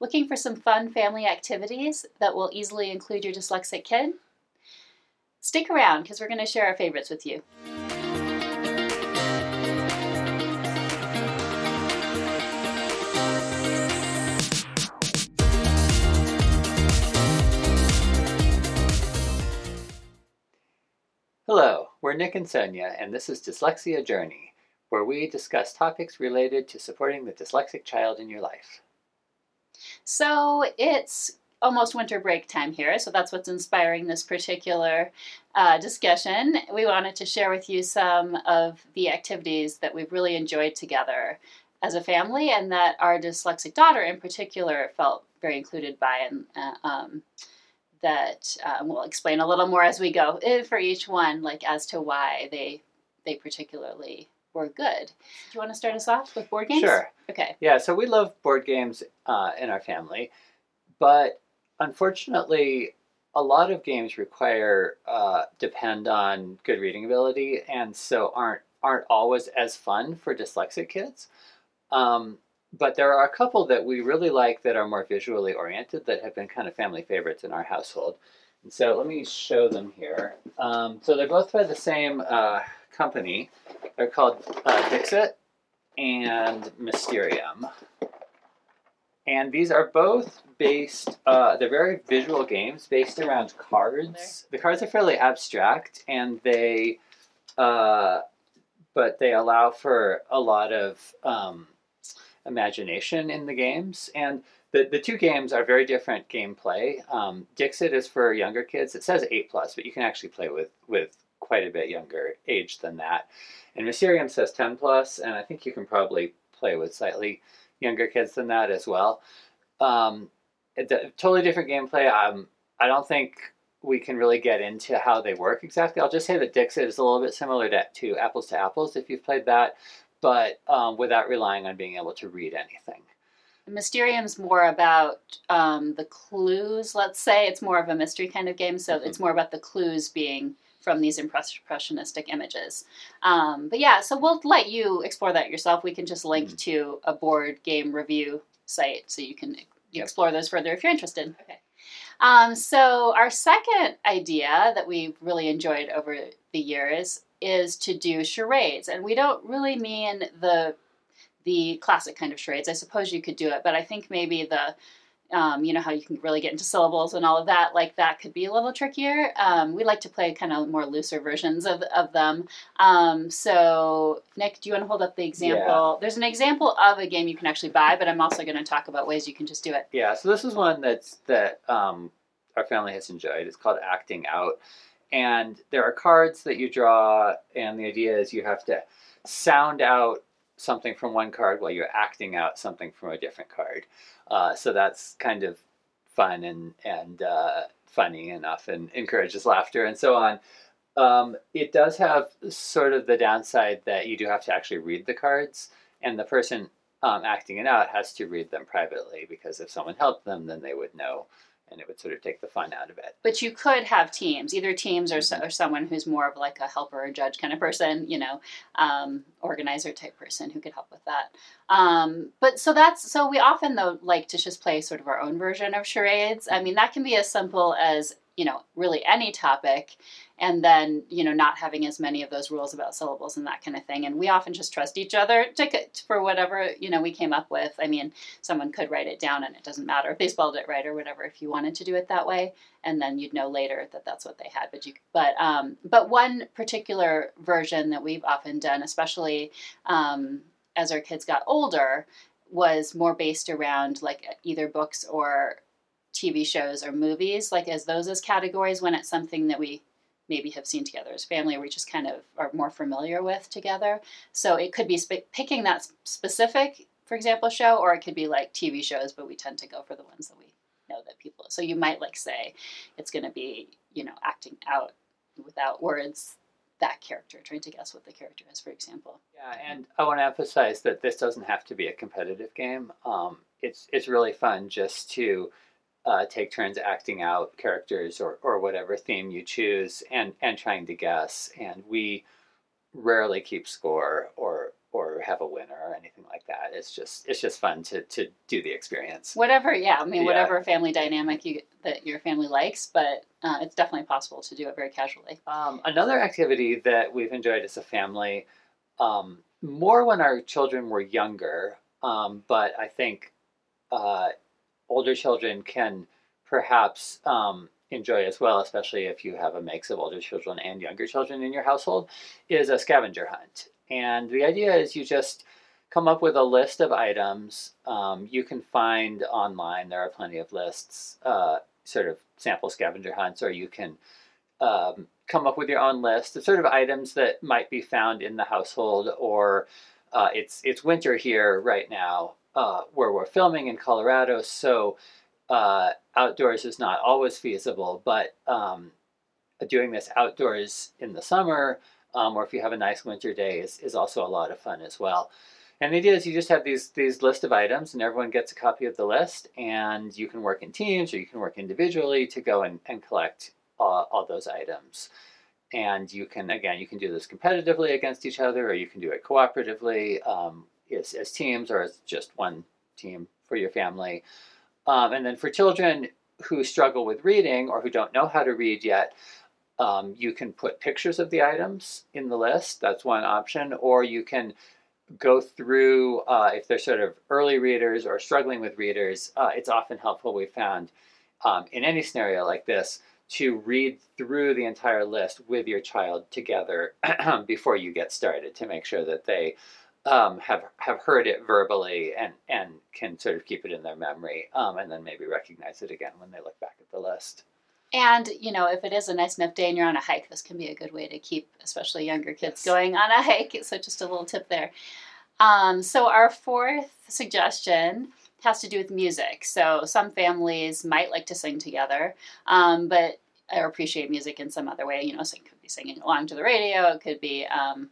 Looking for some fun family activities that will easily include your dyslexic kid? Stick around because we're going to share our favorites with you. Hello, we're Nick and Sonia, and this is Dyslexia Journey, where we discuss topics related to supporting the dyslexic child in your life. So it's almost winter break time here, so that's what's inspiring this particular uh, discussion. We wanted to share with you some of the activities that we've really enjoyed together as a family, and that our dyslexic daughter in particular felt very included by and. Uh, um, that um, we'll explain a little more as we go eh, for each one, like as to why they they particularly were good. Do you want to start us off with board games? Sure. Okay. Yeah, so we love board games uh, in our family, but unfortunately, a lot of games require uh, depend on good reading ability, and so aren't aren't always as fun for dyslexic kids. Um, but there are a couple that we really like that are more visually oriented that have been kind of family favorites in our household. And so let me show them here. Um, so they're both by the same uh, company. They're called uh, Dixit and Mysterium. And these are both based, uh, they're very visual games based around cards. The cards are fairly abstract and they, uh, but they allow for a lot of um, imagination in the games. And the, the two games are very different gameplay. Um, Dixit is for younger kids. It says 8 plus, but you can actually play with, with quite a bit younger age than that. And Mysterium says 10 plus, and I think you can probably play with slightly younger kids than that as well. Um, it's a totally different gameplay. Um, I don't think we can really get into how they work exactly. I'll just say that Dixit is a little bit similar to, to Apples to Apples if you've played that, but um, without relying on being able to read anything. Mysterium's more about um, the clues, let's say. It's more of a mystery kind of game, so mm-hmm. it's more about the clues being from these impressionistic images. Um, but yeah, so we'll let you explore that yourself. We can just link mm-hmm. to a board game review site so you can yep. explore those further if you're interested. Okay. Um, so our second idea that we've really enjoyed over the years is to do charades, and we don't really mean the the classic kind of charades. I suppose you could do it, but I think maybe the um, you know how you can really get into syllables and all of that like that could be a little trickier. Um, we like to play kind of more looser versions of, of them. Um, so nick do you want to hold up the example? Yeah. there's an example of a game you can actually buy but i'm also going to talk about ways you can just do it. Yeah so this is one that's that um, our family has enjoyed. It's called acting out. And there are cards that you draw, and the idea is you have to sound out something from one card while you're acting out something from a different card. Uh, so that's kind of fun and and uh, funny enough, and encourages laughter and so on. Um, it does have sort of the downside that you do have to actually read the cards, and the person um, acting it out has to read them privately because if someone helped them, then they would know and it would sort of take the fun out of it. But you could have teams, either teams or, mm-hmm. so, or someone who's more of like a helper or judge kind of person, you know, um, organizer type person who could help with that. Um, but so that's so we often though like to just play sort of our own version of charades. I mean, that can be as simple as you know really any topic and then you know not having as many of those rules about syllables and that kind of thing. And we often just trust each other to, for whatever you know we came up with. I mean someone could write it down and it doesn't matter if they spelled it right or whatever if you wanted to do it that way and then you'd know later that that's what they had. But you but um, but one particular version that we've often done especially um, as our kids got older was more based around like either books or TV shows or movies, like as those as categories when it's something that we maybe have seen together as family or we just kind of are more familiar with together. So it could be sp- picking that specific, for example, show, or it could be like TV shows, but we tend to go for the ones that we know that people. So you might like say it's going to be, you know, acting out without words that character, trying to guess what the character is, for example. Yeah, and I want to emphasize that this doesn't have to be a competitive game. Um, it's it's really fun just to uh, take turns acting out characters or, or whatever theme you choose and, and trying to guess. And we rarely keep score or or have a winner or anything like that. It's just it's just fun to to do the experience. Whatever, yeah. I mean, Yeah. whatever family dynamic you that your family likes, but uh, it's definitely possible to do it very casually. Um, another activity that we've enjoyed as a family, um, more when our children were younger, um, but I think uh, older children can perhaps um, enjoy as well, especially if you have a mix of older children and younger children in your household, is a scavenger hunt. And the idea is you just come up with a list of items um, you can find online. There are plenty of lists, uh, sort of sample scavenger hunts, or you can um, come up with your own list of sort of items that might be found in the household, or uh, it's it's winter here right now uh, where we're filming in Colorado, so uh, outdoors is not always feasible. But um, doing this outdoors in the summer, um, or if you have a nice winter day, is, is also a lot of fun as well. And the idea is you just have these these list of items, and everyone gets a copy of the list, and you can work in teams or you can work individually to go and, and collect uh, all those items. And you can again, you can do this competitively against each other, or you can do it cooperatively um, as, as teams, or as just one team for your family. Um, and then for children who struggle with reading or who don't know how to read yet, um, you can put pictures of the items in the list. That's one option, or you can go through uh, if they're sort of early readers or struggling with readers. Uh, it's often helpful. We found um, in any scenario like this to read through the entire list with your child together before you get started to make sure that they um, have have heard it verbally and and can sort of keep it in their memory um, and then maybe recognize it again when they look back at the list. And you know, if it is a nice enough day and you're on a hike, this can be a good way to keep, especially younger kids, Yes. going on a hike. So just a little tip there. Um, so our fourth suggestion has to do with music. So some families might like to sing together, um, but or appreciate music in some other way. You know, so it could be singing along to the radio. It could be, um,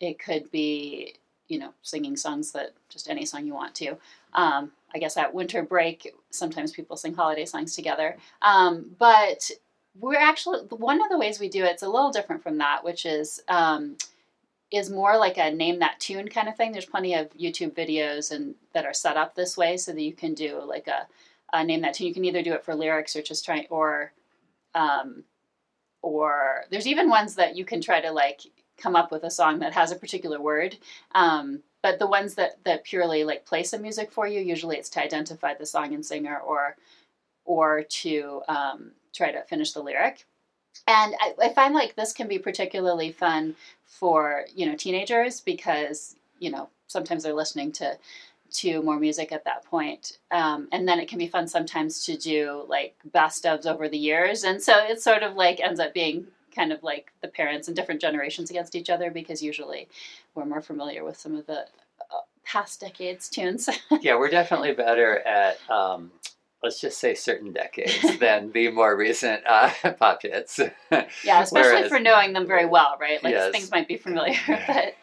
it could be, you know, singing songs that just any song you want to. Um, I guess at winter break, sometimes people sing holiday songs together. Um, but we're actually one of the ways we do it's a little different from that, which is um, is more like a name that tune kind of thing. There's plenty of YouTube videos and that are set up this way so that you can do like a, a name that tune. You can either do it for lyrics or just try or um, or there's even ones that you can try to like come up with a song that has a particular word. Um, but the ones that that purely like play some music for you, usually it's to identify the song and singer or or to um, try to finish the lyric. And I, I find like this can be particularly fun for you know teenagers because you know sometimes they're listening to to more music at that point. Um, and then it can be fun sometimes to do like best ofs over the years, and so it sort of like ends up being kind of like the parents and different generations against each other because usually we're more familiar with some of the uh, past decades tunes. yeah, we're definitely better at um, let's just say certain decades than the more recent uh, pop hits. yeah, especially Whereas- for knowing them very well, right? Like Yes. things might be familiar, but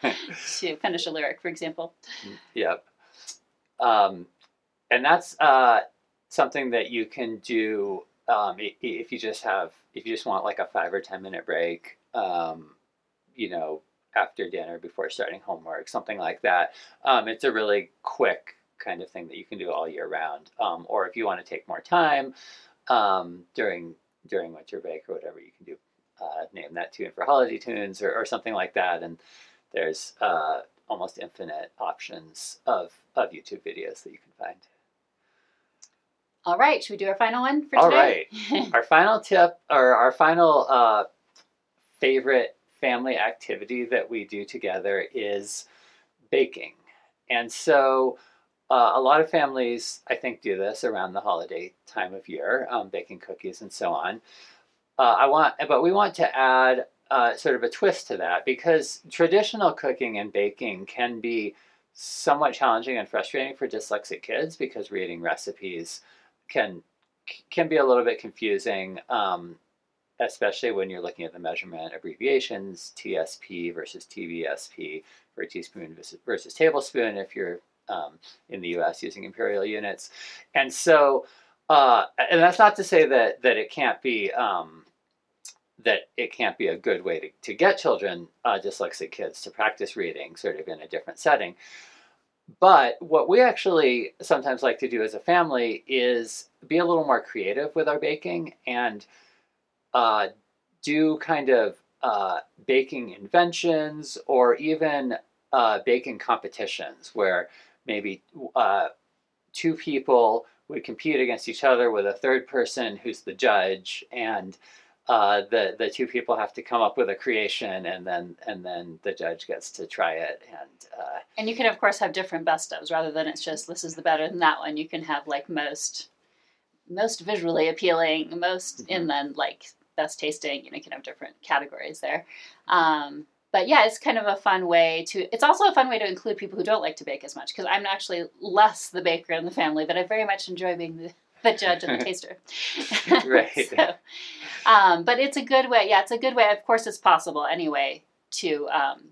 to finish a lyric, for example. Yep. Um, and that's uh, something that you can do um, if you just have if you just want like a five or ten minute break. Um, you know, after dinner before starting homework, something like that. Um, it's a really quick kind of thing that you can do all year round. Um, or if you want to take more time um, during during winter break or whatever, you can do uh, name that tune for holiday tunes or, or something like that. And there's uh, almost infinite options of, of YouTube videos that you can find. All right, should we do our final one for All today? All right. our final tip or our final uh, favorite family activity that we do together is baking. And so uh, a lot of families, I think, do this around the holiday time of year, um, baking cookies and so on. Uh, I want, but we want to add uh, sort of a twist to that because traditional cooking and baking can be somewhat challenging and frustrating for dyslexic kids because reading recipes can can be a little bit confusing, um, especially when you're looking at the measurement abbreviations, TSP versus TBSP for teaspoon versus, versus tablespoon if you're um, in the U.S. using imperial units, and so uh, and that's not to say that that it can't be um, that it can't be a good way to, to get children, uh, dyslexic kids, to practice reading sort of in a different setting. But what we actually sometimes like to do as a family is be a little more creative with our baking and uh, do kind of uh, baking inventions or even uh, baking competitions where maybe uh, two people would compete against each other with a third person who's the judge and uh, the the two people have to come up with a creation and then and then the judge gets to try it and uh, And you can of course have different best ofs rather than it's just this is the better than that one. You can have like most most visually appealing, most Mhm. and then like best tasting. You know, you can have different categories there. Um, but yeah, it's kind of a fun way to. It's also a fun way to include people who don't like to bake as much because I'm actually less the baker in the family, but I very much enjoy being the, the judge and the taster. Right. So, um, but it's a good way. Yeah, it's a good way. Of course, it's possible anyway to um,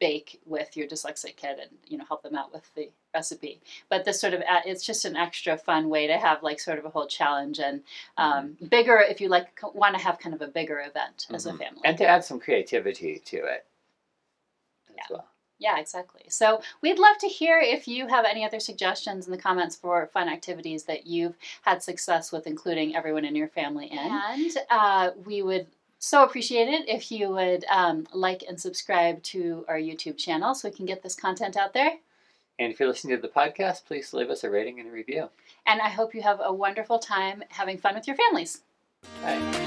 bake with your dyslexic kid and you know help them out with the recipe. But this sort of it's just an extra fun way to have like sort of a whole challenge and um, bigger if you like want to have kind of a bigger event as a Mhm. family. and to add some creativity to it as Yeah. well. Yeah, exactly. So we'd love to hear if you have any other suggestions in the comments for fun activities that you've had success with including everyone in your family in. And uh, we would so appreciate it if you would um, like and subscribe to our YouTube channel so we can get this content out there. And if you're listening to the podcast, please leave us a rating and a review. And I hope you have a wonderful time having fun with your families. Bye.